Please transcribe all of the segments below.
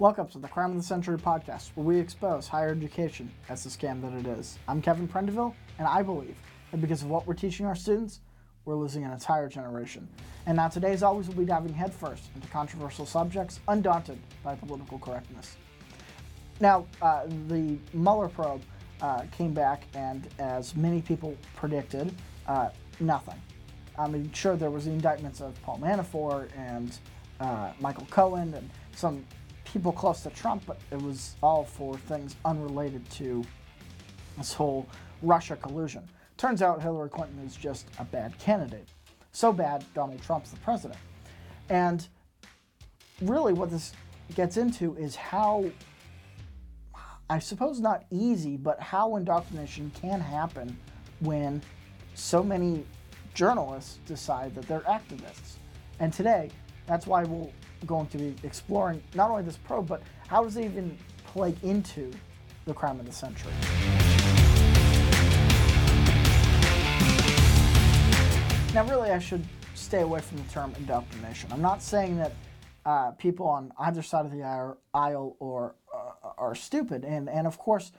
Welcome to the Crime of the Century podcast, where we expose higher education as the scam that it is. I'm Kevin Prendiville, and I believe that because of what we're teaching our students, we're losing an entire generation. And now, today, as always, we'll be diving headfirst into controversial subjects, undaunted by political correctness. Now, uh, the Mueller probe uh, came back, and as many people predicted, uh, nothing. I mean, sure, there was the indictments of Paul Manafort and uh, Michael Cohen and some people close to Trump, but it was all for things unrelated to this whole Russia collusion. Turns out Hillary Clinton is just a bad candidate. So bad, Donald Trump's the president. And really, what this gets into is how, I suppose not easy, but how indoctrination can happen when so many journalists decide that they're activists. And today, that's why we're going to be exploring not only this probe, but how does it even play into the crime of the century. Now, really, I should stay away from the term indoctrination. I'm not saying that uh, people on either side of the aisle or uh, are stupid, and and of course,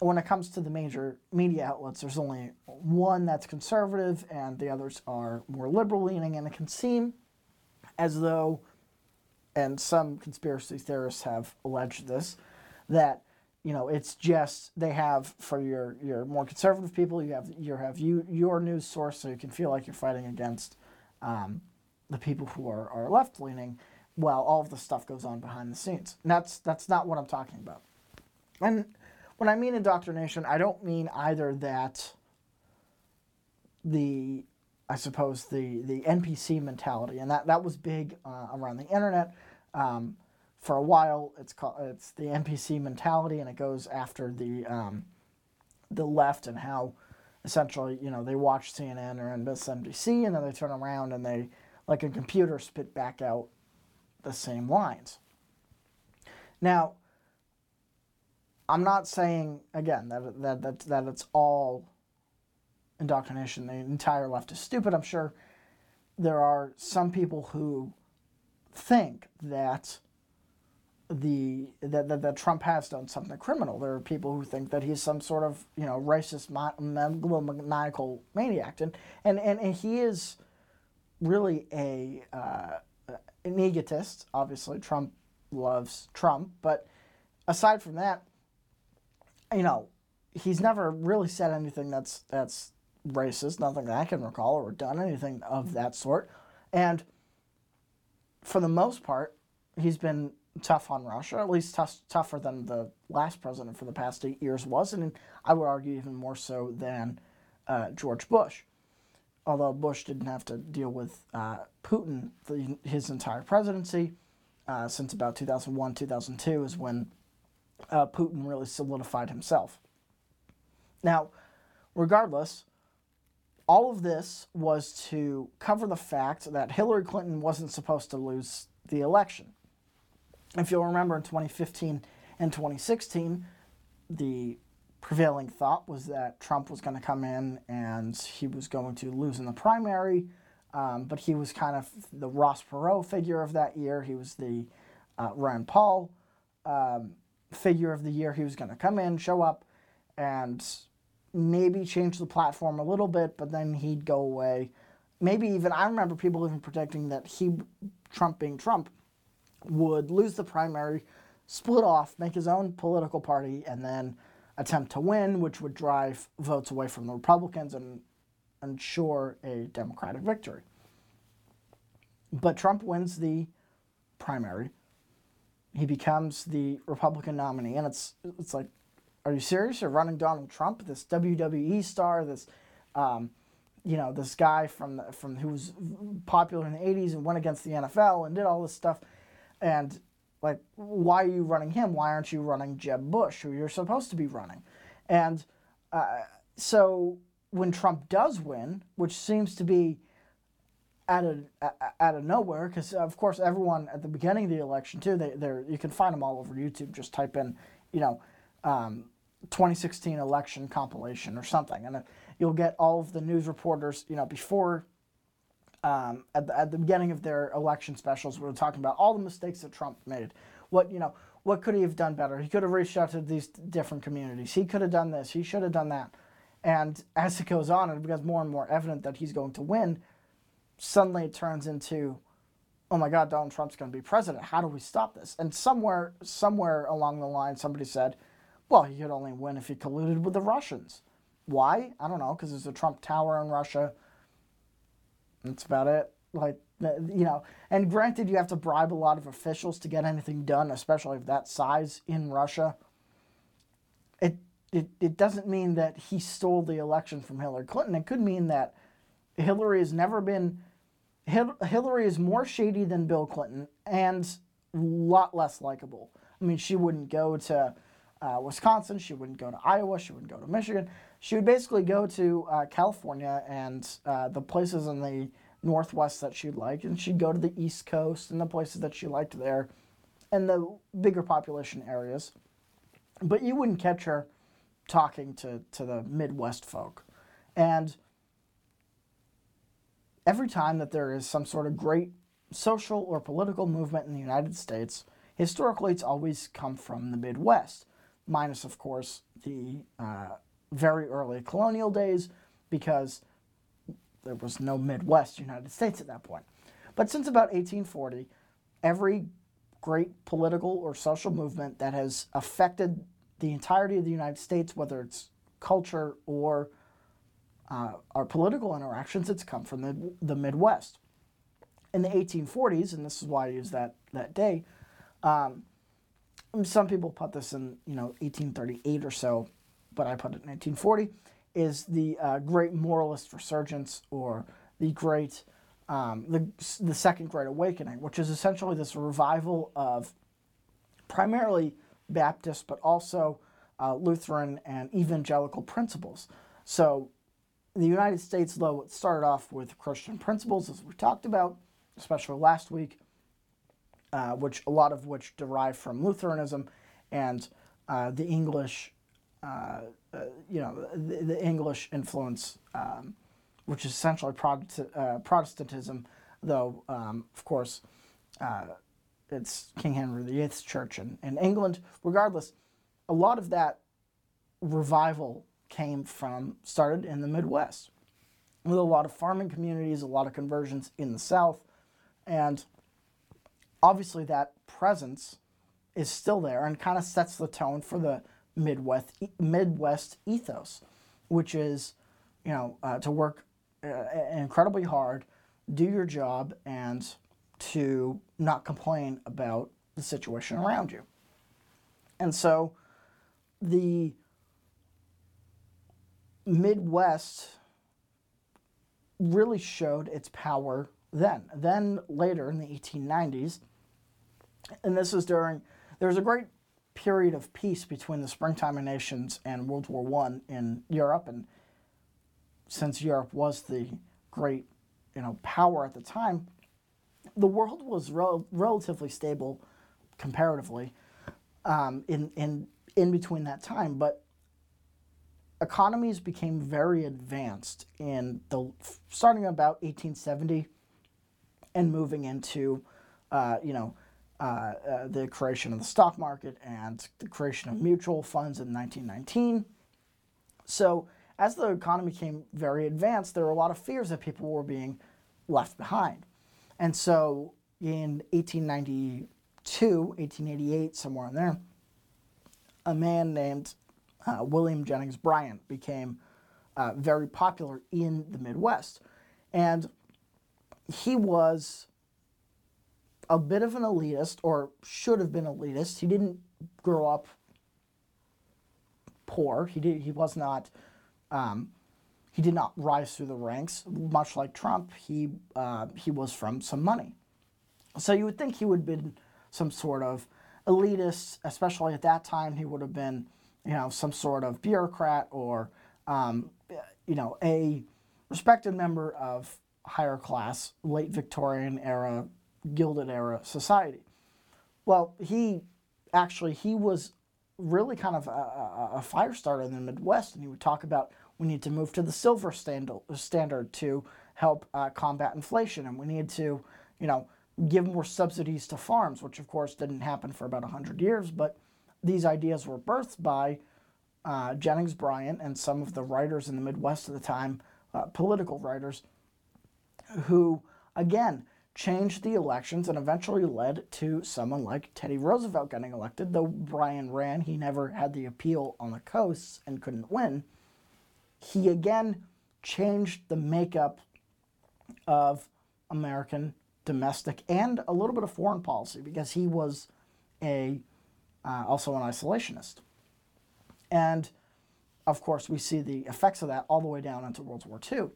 when it comes to the major media outlets, there's only one that's conservative, and the others are more liberal leaning, and it can seem as though, and some conspiracy theorists have alleged this, that you know it's just they have for your your more conservative people you have you have you your news source so you can feel like you're fighting against um, the people who are, are left leaning while all of the stuff goes on behind the scenes. And that's that's not what i'm talking about. And when i mean indoctrination i don't mean either that the i suppose the the npc mentality and that that was big uh, around the internet um, for a while. It's called it's the NPC mentality, and it goes after the um, the left and how essentially you know they watch CNN or MSNBC, and then they turn around and they like a computer spit back out the same lines. Now, I'm not saying again that that that, that it's all indoctrination. The entire left is stupid. I'm sure there are some people who think that the that, that, that Trump has done something criminal. There are people who think that he's some sort of you know racist, maniacal maniac, and and and, and he is really a uh, an egotist. Obviously, Trump loves Trump, but aside from that, you know, he's never really said anything that's that's racist. Nothing that I can recall, or done anything of that sort, and for the most part, he's been tough on Russia, at least tough, tougher than the last president for the past eight years was, and I would argue even more so than uh, George Bush. Although Bush didn't have to deal with uh, Putin the, his entire presidency, uh, since about 2001, 2002 is when uh, Putin really solidified himself. Now, regardless, all of this was to cover the fact that Hillary Clinton wasn't supposed to lose the election if you'll remember in 2015 and 2016, the prevailing thought was that Trump was going to come in and he was going to lose in the primary, um, but he was kind of the Ross Perot figure of that year. He was the uh, Rand Paul um, figure of the year. He was going to come in, show up, and maybe change the platform a little bit, but then he'd go away. Maybe even, I remember people even predicting that he, Trump being Trump, would lose the primary, split off, make his own political party, and then attempt to win, which would drive votes away from the Republicans and ensure a Democratic victory. But Trump wins the primary. He becomes the Republican nominee, and it's it's like, are you serious? You're running Donald Trump, this WWE star, this, um, you know, this guy from the, from who was popular in the '80s and went against the NFL and did all this stuff and like, why are you running him? Why aren't you running Jeb Bush, who you're supposed to be running? And uh, so when Trump does win, which seems to be out of out of nowhere, because of course everyone at the beginning of the election too, they they you can find them all over YouTube. Just type in, you know, um, 2016 election compilation or something, and you'll get all of the news reporters, you know, before um, at, the, at the beginning of their election specials, we were talking about all the mistakes that Trump made. What you know, what could he have done better? He could have reached out to these different communities. He could have done this. He should have done that. And as it goes on, it becomes more and more evident that he's going to win. Suddenly, it turns into, oh my God, Donald Trump's going to be president. How do we stop this? And somewhere, somewhere along the line, somebody said, well, he could only win if he colluded with the Russians. Why? I don't know. Because there's a Trump Tower in Russia. That's about it. Like uh, you know, and granted, you have to bribe a lot of officials to get anything done, especially of that size in Russia. It, it, it doesn't mean that he stole the election from Hillary Clinton. It could mean that Hillary has never been. Hillary is more shady than Bill Clinton and a lot less likable. I mean, she wouldn't go to uh, Wisconsin, she wouldn't go to Iowa, she wouldn't go to Michigan. She would basically go to uh, California and uh, the places in the Northwest that she'd like, and she'd go to the East Coast and the places that she liked there, and the bigger population areas. But you wouldn't catch her talking to, to the Midwest folk. And every time that there is some sort of great social or political movement in the United States, historically it's always come from the Midwest, minus, of course, the uh, very early colonial days, because there was no Midwest United States at that point. But since about 1840, every great political or social movement that has affected the entirety of the United States, whether it's culture or uh, our political interactions, it's come from the, the Midwest. In the 1840s, and this is why I use that, that day, um, some people put this in you know 1838 or so, but I put it in 1840 is the uh, great moralist resurgence or the great um, the, the second great awakening which is essentially this revival of primarily baptist but also uh, lutheran and evangelical principles. So the united states though it started off with christian principles as we talked about especially last week uh, which a lot of which derive from lutheranism and uh, the english uh, uh, you know, the, the English influence, um, which is essentially uh, Protestantism, though, um, of course, it's King Henry VIII's church in, in England. Regardless, a lot of that revival came from, started in the Midwest, with a lot of farming communities, a lot of conversions in the South, and obviously that presence is still there and kind of sets the tone for the Midwest Midwest ethos, which is, you know, uh, to work uh, incredibly hard, do your job, and to not complain about the situation around you. And so, the Midwest really showed its power then. Then later in the 1890s, and this was during there was a great period of peace between the Springtime Nations and World War One in Europe, and since Europe was the great, you know, power at the time, the world was rel- relatively stable, comparatively, um, in in in between that time. But economies became very advanced in the starting about 1870 and moving into, uh, you know uh, uh, the creation of the stock market and the creation of mutual funds in 1919. So, as the economy became very advanced, there were a lot of fears that people were being left behind. And so, in 1892, 1888, somewhere in there, a man named uh, William Jennings Bryan became uh, very popular in the Midwest. And he was a bit of an elitist, or should have been elitist. He didn't grow up poor. He did. He was not. Um, he did not rise through the ranks, much like Trump. He uh, he was from some money, so you would think he would have been some sort of elitist, especially at that time. He would have been, you know, some sort of bureaucrat or, um, you know, a respected member of higher class, late Victorian era Gilded Era society. Well, he actually he was really kind of a, a, a, fire starter in the Midwest, and he would talk about we need to move to the silver standard standard to help uh, combat inflation, and we need to, you know, give more subsidies to farms, which of course didn't happen for about 100 years, but these ideas were birthed by uh, Jennings Bryan and some of the writers in the Midwest at the time, uh, political writers, who, again, changed the elections and eventually led to someone like Teddy Roosevelt getting elected. Though Bryan ran, he never had the appeal on the coasts and couldn't win. He again changed the makeup of American domestic and a little bit of foreign policy because he was a uh, also an isolationist. And of course, we see the effects of that all the way down into World War II.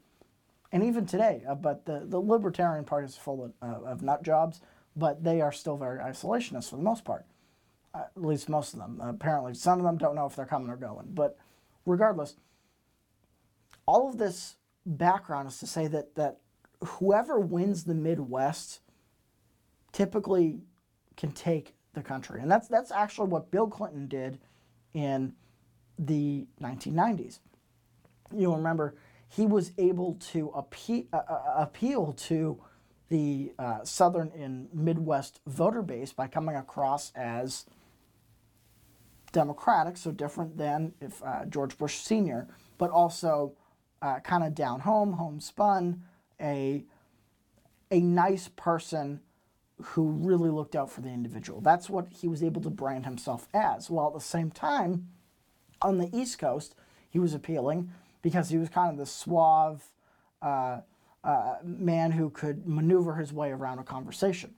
And even today, uh, but the, the Libertarian Party is full of, uh, of nut jobs, but they are still very isolationist for the most part. Uh, at least most of them. apparently, some of them don't know if they're coming or going. But regardless, all of this background is to say that, that whoever wins the Midwest typically can take the country. And that's, that's actually what Bill Clinton did in the 1990s. You'll remember he was able to appeal, uh, uh, appeal to the uh, Southern and Midwest voter base by coming across as Democratic, so different than if uh, George Bush Sr., but also uh, kind of down home, homespun, a a nice person who really looked out for the individual. That's what he was able to brand himself as. While at the same time, on the East Coast, he was appealing because he was kind of the suave uh, uh, man who could maneuver his way around a conversation.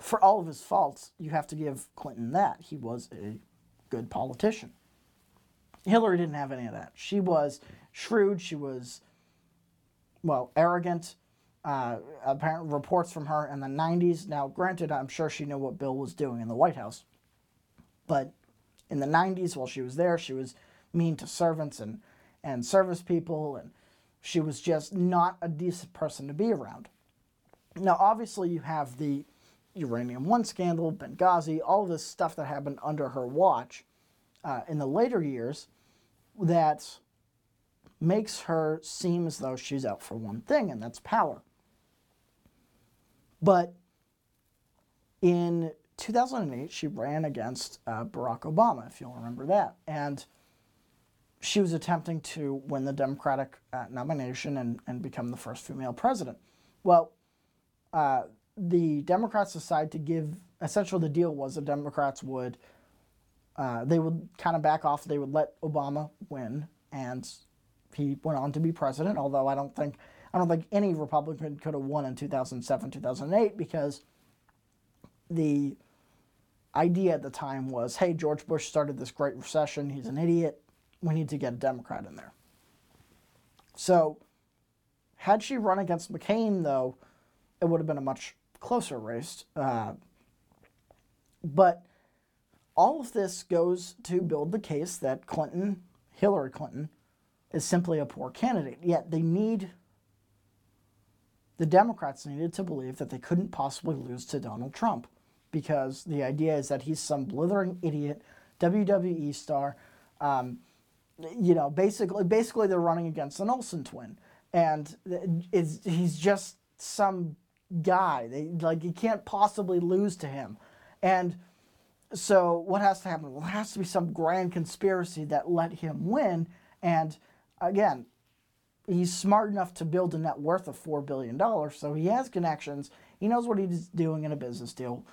For all of his faults, you have to give Clinton that. He was a good politician. Hillary didn't have any of that. She was shrewd, she was, well, arrogant, uh, apparent reports from her in the 90s. Now, granted, I'm sure she knew what Bill was doing in the White House, but in the 90s, while she was there, she was mean to servants and, and service people, and she was just not a decent person to be around. Now, obviously, you have the Uranium One scandal, Benghazi, all this stuff that happened under her watch uh, in the later years that makes her seem as though she's out for one thing, and that's power. But in 2008, she ran against uh, Barack Obama, if you'll remember that. And she was attempting to win the Democratic uh, nomination and, and become the first female president. Well, uh, the Democrats decided to give, essentially, the deal was the Democrats would. Uh, they would kind of back off. They would let Obama win, and he went on to be president. Although I don't think I don't think any Republican could have won in 2007, 2008 because the idea at the time was hey, George Bush started this great recession. He's an idiot. We need to get a Democrat in there. So, had she run against McCain, though, it would have been a much closer race. Uh, but all of this goes to build the case that Clinton, Hillary Clinton, is simply a poor candidate. Yet they need the Democrats needed to believe that they couldn't possibly lose to Donald Trump because the idea is that he's some blithering idiot, WWE star. Um, you know, basically, basically they're running against an Olsen twin, and it's, he's just some guy. They like you can't possibly lose to him, and so what has to happen? Well, there has to be some grand conspiracy that let him win, and again, he's smart enough to build a net worth of $4 billion, so he has connections. He knows what he's doing in a business deal.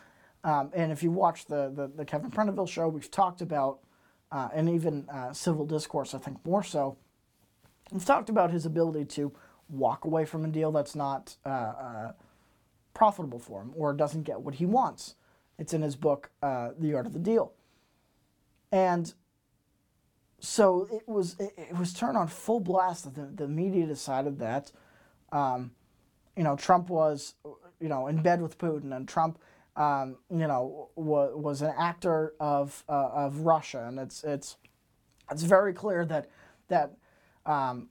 Um, and if you watch the, the, the, Kevin Prendiville show, we've talked about, uh, and even uh, Civil Discourse, I think more so, we've talked about his ability to walk away from a deal that's not uh, uh profitable for him or doesn't get what he wants. It's in his book, uh, The Art of the Deal. And so it was it, it, was turned on full blast. The, the media decided that, um, you know, Trump was, you know, in bed with Putin, and Trump, um, you know, was, was an actor of uh, of Russia, and it's it's it's very clear that that um,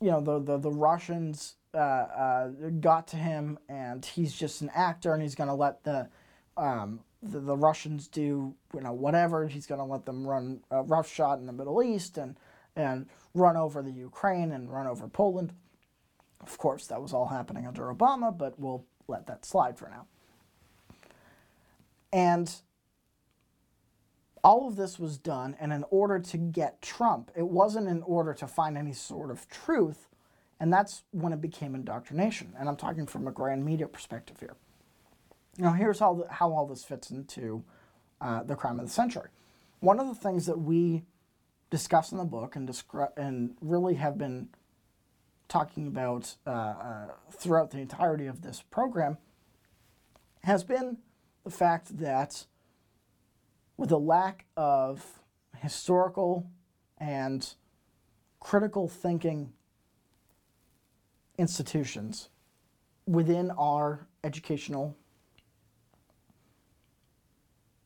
you know the the, the Russians uh, uh, got to him, and he's just an actor, and he's going to let the um, the, the Russians do you know whatever. He's going to let them run a roughshod in the Middle East and and run over the Ukraine and run over Poland. Of course, that was all happening under Obama, but we'll let that slide for now. And all of this was done and in order to get Trump. It wasn't in order to find any sort of truth, and that's when it became indoctrination. And I'm talking from a grand media perspective here. Now, here's how, the, how all this fits into uh, the crime of the century. One of the things that we discuss in the book and, descri- and really have been talking about uh, uh, throughout the entirety of this program has been the fact that with a lack of historical and critical thinking institutions within our educational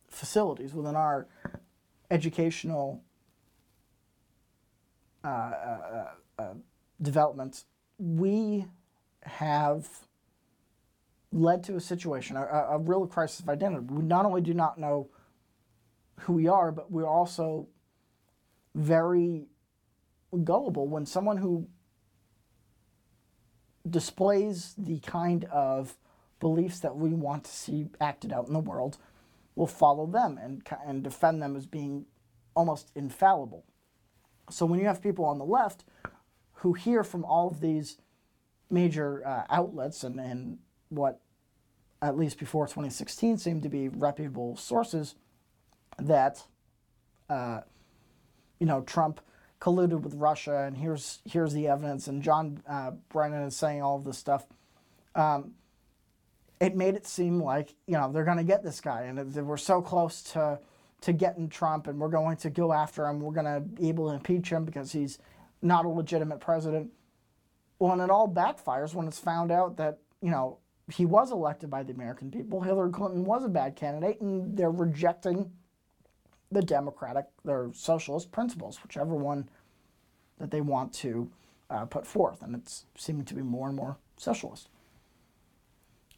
facilities, within our educational uh, uh, uh, developments, we have led to a situation, a, a real crisis of identity. We not only do not know who we are, but we're also very gullible when someone who displays the kind of beliefs that we want to see acted out in the world will follow them and, and defend them as being almost infallible. So when you have people on the left who hear from all of these major uh, outlets and, and what, at least before 2016, seemed to be reputable sources, that, uh, you know, Trump colluded with Russia, and here's here's the evidence, and John uh, Brennan is saying all of this stuff. Um, it made it seem like you know they're going to get this guy, and we're so close to to getting Trump, and we're going to go after him. We're going to be able to impeach him because he's not a legitimate president. Well, and it all backfires when it's found out that you know he was elected by the American people. Hillary Clinton was a bad candidate, and they're rejecting the democratic, their socialist principles, whichever one that they want to uh, put forth, and it's seeming to be more and more socialist.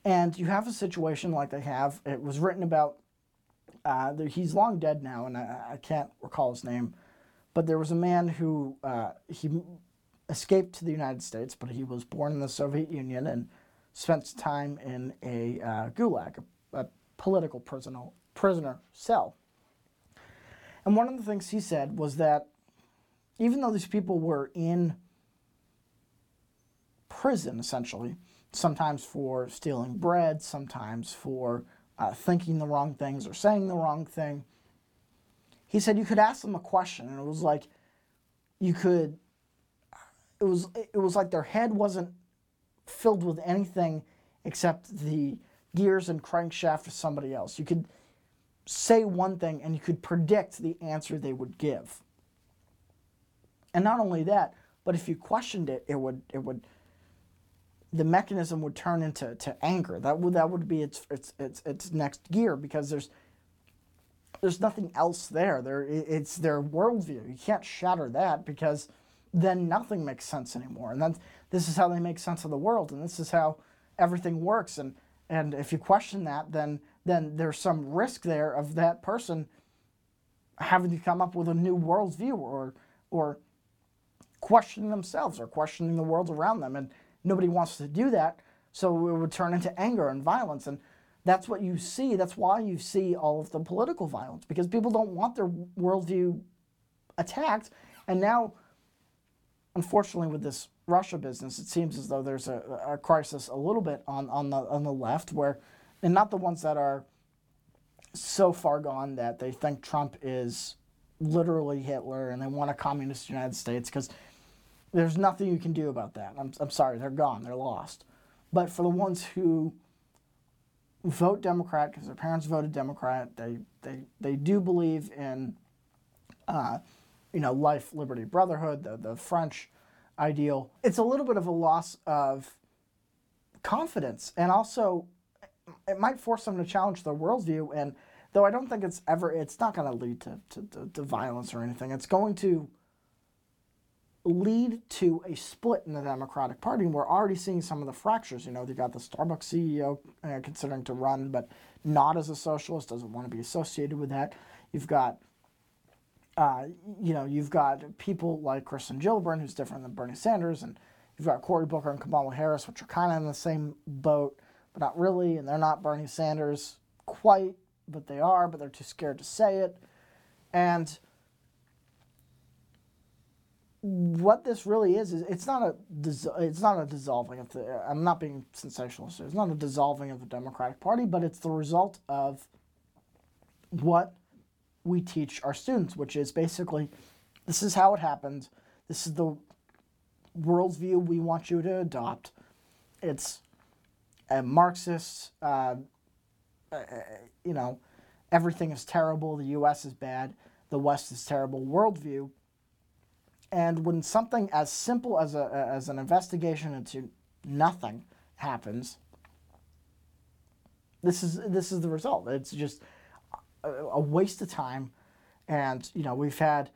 And you have a situation like they have. It was written about. Uh, he's long dead now, and I, I, can't recall his name. But there was a man who uh, he escaped to the United States, but he was born in the Soviet Union and spent time in a uh, gulag, a, a political prisoner prisoner cell. And one of the things he said was that even though these people were in prison, essentially, sometimes for stealing bread, sometimes for uh, thinking the wrong things or saying the wrong thing, he said you could ask them a question, and it was like you could. It was it was like their head wasn't filled with anything except the gears and crankshaft of somebody else. You could say one thing and you could predict the answer they would give. And not only that, but if you questioned it, it would it would the mechanism would turn into to anger. That would that would be its its its its next gear because there's there's nothing else there. There it's their worldview. You can't shatter that because then nothing makes sense anymore. And then this is how they make sense of the world, and this is how everything works. And and if you question that, then then there's some risk there of that person having to come up with a new worldview or or questioning themselves or questioning the world around them. And nobody wants to do that. So it would turn into anger and violence. And that's what you see. That's why you see all of the political violence because people don't want their worldview attacked. And now, unfortunately, with this Russia business, it seems as though there's a, a crisis a little bit on, on the on the left where, and not the ones that are so far gone that they think Trump is literally Hitler and they want a communist United States because there's nothing you can do about that. I'm, I'm sorry, they're gone, they're lost. But for the ones who vote Democrat because their parents voted Democrat, they, they, they do believe in, uh, you know, life, liberty, brotherhood, the, the French ideal. It's a little bit of a loss of confidence and also it might force them to challenge their worldview and though I don't think it's ever, it's not going to lead to, to, to, violence or anything. It's going to lead to a split in the Democratic Party. And we're already seeing some of the fractures. You know, they got the Starbucks CEO uh, considering to run, but not as a socialist, doesn't want to be associated with that. You've got, uh, you know, you've got people like Kirsten Gillibrand, who's different than Bernie Sanders, and You've got Cory Booker and Kamala Harris, which are kind of in the same boat, but not really, and they're not Bernie Sanders quite, but they are, but they're too scared to say it. And what this really is is it's not a it's not a dissolving of the I'm not being sensationalist. It's not a dissolving of the Democratic Party, but it's the result of what we teach our students, which is basically this is how it happens. This is the worldview we want you to adopt. It's a Marxist, uh, uh, you know, everything is terrible, the U.S. is bad, the West is terrible worldview and when something as simple as, a, as an investigation into nothing happens, this is, this is the result. It's just a, waste of time. And, you know, we've had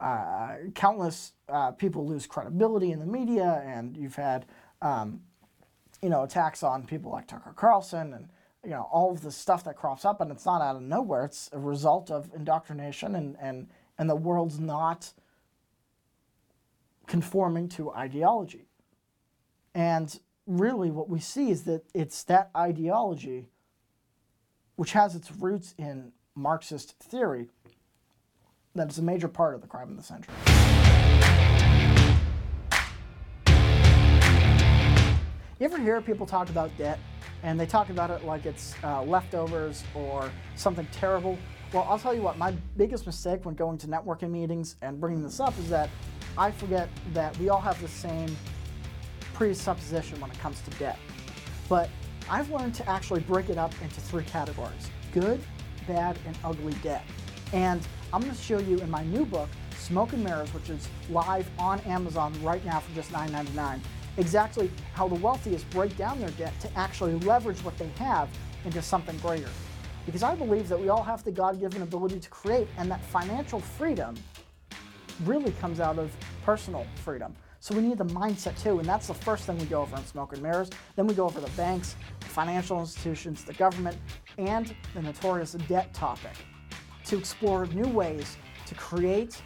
uh, countless uh, people lose credibility in the media, and you've had, um, you know, attacks on people like Tucker Carlson and, you know, all of the stuff that crops up, and it's not out of nowhere. It's a result of indoctrination, and, and, and the world's not – conforming to ideology. And really, what we see is that it's that ideology, which has its roots in Marxist theory, that is a major part of the crime of the century. You ever hear people talk about debt and they talk about it like it's uh, leftovers or something terrible? Well, I'll tell you what, my biggest mistake when going to networking meetings and bringing this up is that I forget that we all have the same presupposition when it comes to debt. But I've learned to actually break it up into three categories good, bad, and ugly debt. And I'm going to show you in my new book, Smoke and Mirrors, which is live on Amazon right now for just $9.99, exactly how the wealthiest break down their debt to actually leverage what they have into something greater. Because I believe that we all have the God given ability to create, and that financial freedom really comes out of personal freedom. So we need the mindset too, and that's the first thing we go over in Smoke and Mirrors. Then we go over the banks, financial institutions, the government, and the notorious debt topic to explore new ways to create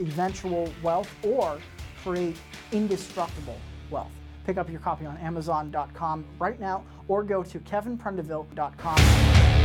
eventual wealth or create indestructible wealth. Pick up your copy on Amazon.com right now or go to kevinprendiville.com.